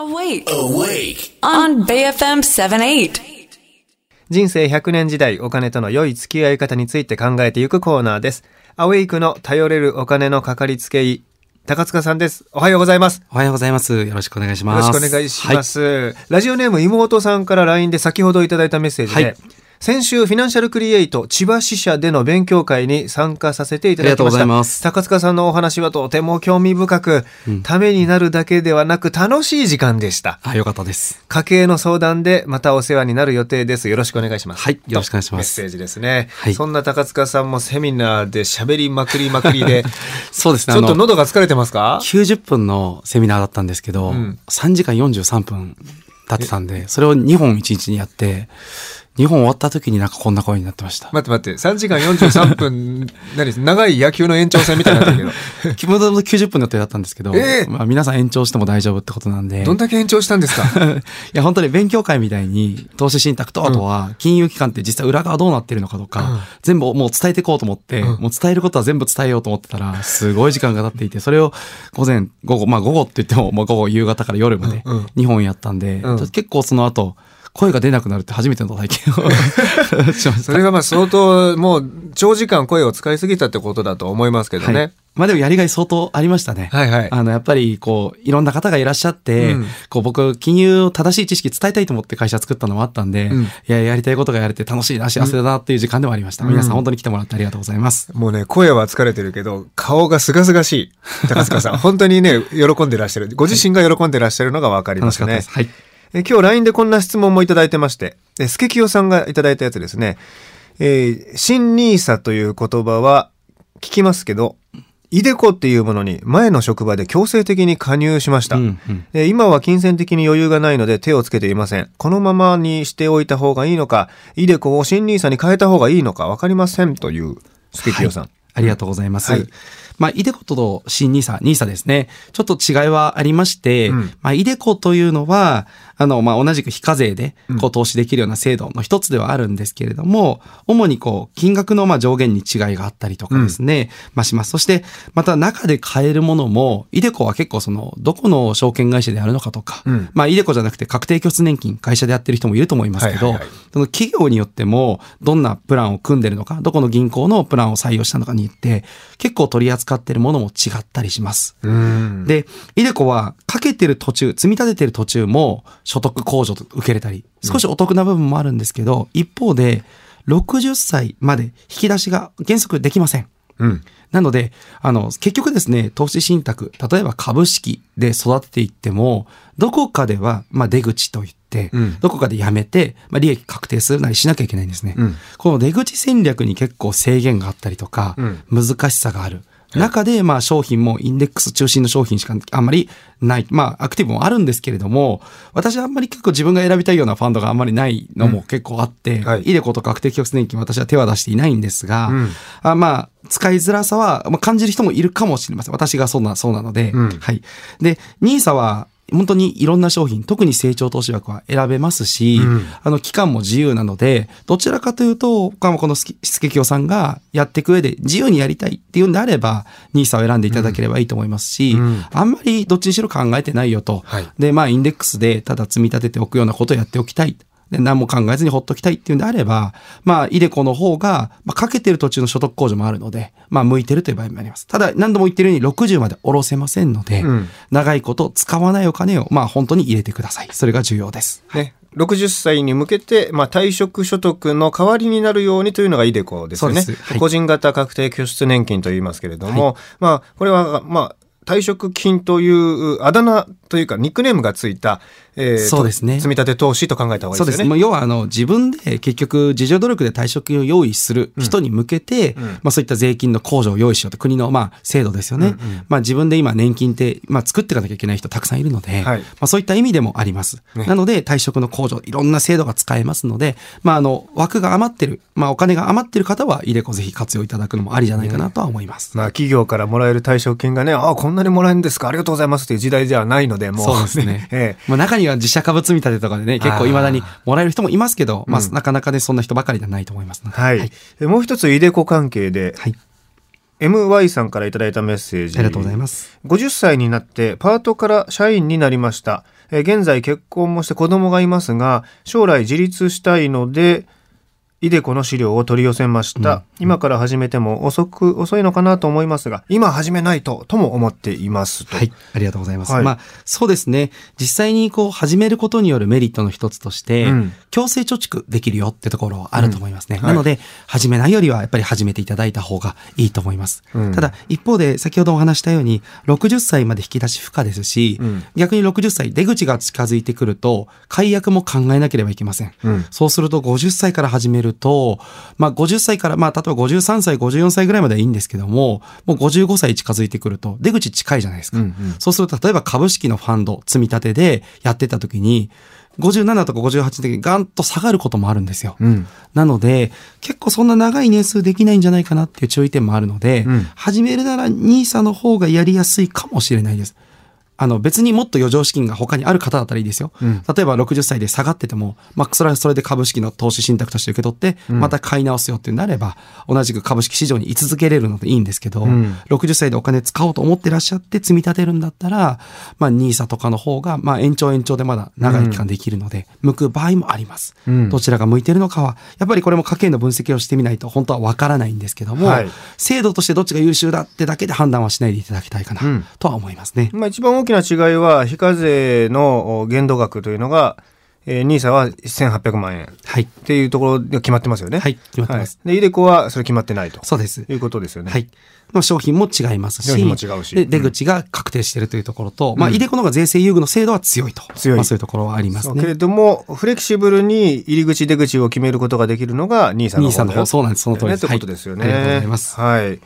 Awake. Awake. On BFM 78. 人生100年時代お金との良い付き合い方について考えていくコーナーです。アウェイクの頼れるお金のかかりつけ医、高塚さんです。おはようございます。おはようございます。よろしくお願いしよます。ろしくお願いします。ラジオネーム妹さんから LINE で先ほどいただいたメッセージで、はい先週フィナンシャルクリエイト千葉支社での勉強会に参加させていただきました。ありがとうございます高塚さんのお話はとても興味深く、ためになるだけではなく楽しい時間でした。はい。あ、よかったです。家計の相談でまたお世話になる予定です。よろしくお願いします。はいよろしくお願いしますメッセージですね。はいそんな高塚さんもセミナーで喋りまくりまくりで、そうですね。ちょっと喉が疲れてますか？90分のセミナーだったんですけど、ん3時間43分経ってたんで、それを2本1日にやって、2本終わった時になんかこんな声になってました。待って待って、3時間43分、何長い野球の延長戦みたいになってるけ 気分で90分の予定だったんですけど、ええ。まあ皆さん延長しても大丈夫ってことなんで。ど、どんだけ延長したんですか？いや、本当に勉強会みたいに、投資信託と、あとは、金融機関って実際裏側どうなってるのかとか、全部もう伝えていこうと思って、もう伝えることは全部伝えようと思ってたら、すごい時間が経っていて、それを午前、午後、まあ午後って言っても、もう午後、夕方から夜までうんうん。2本やったんで、うん。結構その後、声が出なくなるって初めての体験を。それがまあ相当もう長時間声を使いすぎたってことだと思いますけどね。はい。まあでもやりがい相当ありましたね。はいはいあの、やっぱり、こう、いろんな方がいらっしゃって、うんこう、僕、金融を正しい知識伝えたいと思って会社作ったのもあったんで、うんいや、やりたいことがやれて楽しいな、幸せだなっていう時間でもありました。皆さん本当に来てもらってありがとうございます。もうね、声は疲れてるけど、顔がすがすがしい。高塚さん。本当にね、喜んでらっしゃる。ご自身が喜んでらっしゃるのがわかりますね楽しかったです。。はい。え今日 LINE でこんな質問もいただいてまして、えスケキヨさんがいただいたやつですね。えー、新ニーサという言葉は聞きますけど、イデコっていうものに前の職場で強制的に加入しました。うんうんで今は金銭的に余裕がないので手をつけていません。このままにしておいた方がいいのか、イデコを新ニーサに変えた方がいいのか分かりませんというスケキヨさん。ありがとうございます。はいまあ、イデコと新ニーサ、ニーサですね。ちょっと違いはありまして、うん。まあ、イデコというのは、あの、まあ、同じく非課税で、こう、投資できるような制度の一つではあるんですけれども、主にこう、金額のまあ上限に違いがあったりとかですね、まあ、します。そして、また中で買えるものも、イデコは結構その、どこの証券会社であるのかとか、うん。まあ、イデコじゃなくて確定拠出年金、会社でやってる人もいると思いますけど、はいはいはい。その企業によっても、どんなプランを組んでるのか、どこの銀行のプランを採用したのかによって、結構取り扱ってるものも違ったりします。うん。で、イデコはかけてる途中、積み立ててる途中も所得控除と受けれたり、少しお得な部分もあるんですけど、一方で、60歳まで引き出しが原則できません。うん。なので、あの、結局ですね、投資信託、例えば株式で育てていっても、どこかでは、まあ出口といって、うんどこかでやめて、まあ利益確定するなりしなきゃいけないんですね。うんこの出口戦略に結構制限があったりとか、うん難しさがある。中で、まあ商品もインデックス中心の商品しかあんまりない。まあアクティブもあるんですけれども、私はあんまり結構自分が選びたいようなファンドがあんまりないのも結構あって、はいイデコと確定拠出年金私は手は出していないんですが、うんあまあ、使いづらさは、まあ、感じる人もいるかもしれません。私がそうな、そうなので。うんはい。で、ニーサは、本当にいろんな商品、特に成長投資枠は選べますし、うんあの、期間も自由なので、どちらかというと、このスケスケキヨさんがやっていく上で自由にやりたいっていうんであれば、ニーサを選んでいただければいいと思いますし、うんあんまりどっちにしろ考えてないよと。はいで、まあ、インデックスでただ積み立てておくようなことをやっておきたい。で、何も考えずにほっときたいっていうんであれば、まあ、イデコの方が、まあ、かけてる途中の所得控除もあるので、まあ、向いてるという場合もあります。ただ、何度も言ってるように60まで下ろせませんので、うん長いこと使わないお金を、まあ、本当に入れてください。それが重要です。ね。60歳に向けて、まあ、退職所得の代わりになるようにというのがイデコですよね。はい個人型確定拠出年金と言いますけれども、まあ、これは、まあ、退職金というあだ名というかニックネームがついた、えーそうですね積み立て投資と考えた方がいいそうですね。もう要は、あの、自分で結局、自助努力で退職金を用意する人に向けて、うんまあそういった税金の控除を用意しようと、国の、まあ、制度ですよね。まあ自分で今、年金って、まあ作っていかなきゃいけない人たくさんいるので、はいまあそういった意味でもあります。ねなので、退職の控除、いろんな制度が使えますので、まああの、枠が余ってる、まあお金が余ってる方は、イデコぜひ活用いただくのもありじゃないかなとは思います。まあ、企業からもらえる退職金がね、ああ、こんなにもらえるんですか、ありがとうございますっていう時代ではないので、もう。そうですね。ええまあ中には自社株積み立てとかでね、結構未だにもらえる人もいますけど、まあうんなかなかね、そんな人ばかりではないと思いますので。はい。えもう一つ、イデコ関係で、はい。MY さんからいただいたメッセージ。ありがとうございます。50歳になってパートから社員になりました。えー現在結婚もして子供がいますが、将来自立したいので、イデコの資料を取り寄せました。今から始めても遅く、遅いのかなと思いますが、今始めないと、とも思っていますと。はい。ありがとうございます。はいまあ、そうですね。実際にこう、始めることによるメリットの一つとして、うん強制貯蓄できるよってところはあると思いますね。はいなので、始めないよりはやっぱり始めていただいた方がいいと思います。うんただ、一方で、先ほどお話したように、60歳まで引き出し不可ですし、うん逆に60歳、出口が近づいてくると、解約も考えなければいけません。うんそうすると、50歳から始めると、まあ、50歳から、まあ、例えば53歳、54歳ぐらいまではいいんですけども、もう55歳近づいてくると、出口近いじゃないですか。うんうんそうすると、例えば株式のファンド、積み立てでやってた時に、57とか58の時にガンと下がることもあるんですよ。うん。なので、結構そんな長い年数できないんじゃないかなっていう注意点もあるので、うん始めるなら NISA の方がやりやすいかもしれないです。あの別にもっと余剰資金が他にある方だったらいいですよ。うん。例えば60歳で下がってても、まあそれはそれで株式の投資信託として受け取って、また買い直すよってなれば、同じく株式市場に居続けれるのでいいんですけど、うん。60歳でお金使おうと思ってらっしゃって積み立てるんだったら、まあ NISA とかの方が、まあ延長延長でまだ長い期間できるので、向く場合もあります。うん。どちらが向いてるのかは、やっぱりこれも家計の分析をしてみないと本当はわからないんですけども、はい。制度としてどっちが優秀だってだけで判断はしないでいただきたいかな、うん。とは思いますね。まあ一番大きな違いは、非課税のお限度額というのが、えー、NISA は1800万円。はい。っていうところで決まってますよね。はい決まってますはいで、イデコはそれ決まってないと。そうです。いうことですよね。はい。の商品も違いますし、商品も違うし出口が確定しているというところと、まあ、うんイデコの方が税制優遇の制度は強いと。強いまあ、そういうところはありますそうけれね。ども、フレキシブルに入り口出口を決めることができるのが NISA の方だよ NISA の方そうなんですその通りですねということですよね。はいありがとうございますはい。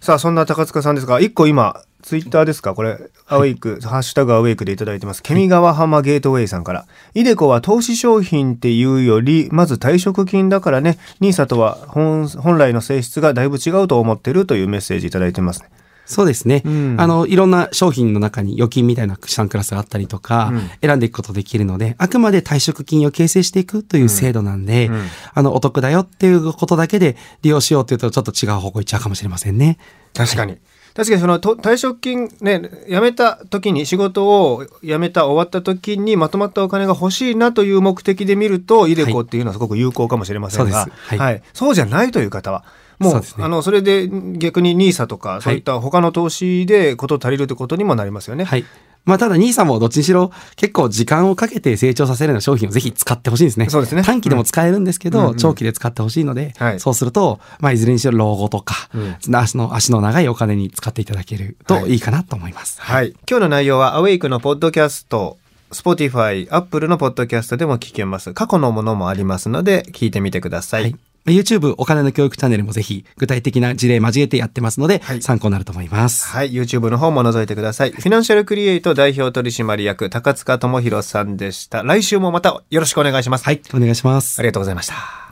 さあ、そんな高塚さんですが、一個今、ツイッターですか？これ、アウェイク、ハッシュタグアウェイクでいただいてます。ケミ川浜ゲートウェイさんから。イデコは投資商品っていうより、まず退職金だからね、NISA とは本本来の性質がだいぶ違うと思ってるというメッセージいただいてますね。そうですね。うんあの、いろんな商品の中に預金みたいな資産クラスがあったりとか、うん選んでいくことできるので、あくまで退職金を形成していくという制度なんで、うんうんあの、お得だよっていうことだけで利用しようっていうとちょっと違う方向行っちゃうかもしれませんね。確かに。確かにそのと退職金ね辞めた時に仕事を辞めた終わった時にまとまったお金が欲しいなという目的で見るとイデコっていうのはすごく有効かもしれませんが、そうです。はい。そうじゃないという方はもうね。あのそれで逆に NISA とかそういった他の投資でこと足りるということにもなりますよね。はい。まあ、ただ、兄さんもどっちにしろ結構時間をかけて成長させるような商品をぜひ使ってほしいんですね。そうですね短期でも使えるんですけど、うんうん長期で使ってほしいので、はいそうすると、まあ、いずれにしろ老後とか、うん足の、足の長いお金に使っていただけるといいかなと思います。はい。今日の内容は、アウェイクのポッドキャスト、Spotify、Apple のポッドキャストでも聞けます。過去のものもありますので、聞いてみてください。はい。YouTube お金の教育チャンネルもぜひ具体的な事例交えてやってますので、はい参考になると思います。はい、YouTube の方も覗いてください。フィナンシャルクリエイト代表取締役、高塚智博さんでした。来週もまたよろしくお願いします。はい、お願いしますあ。りがとうございました。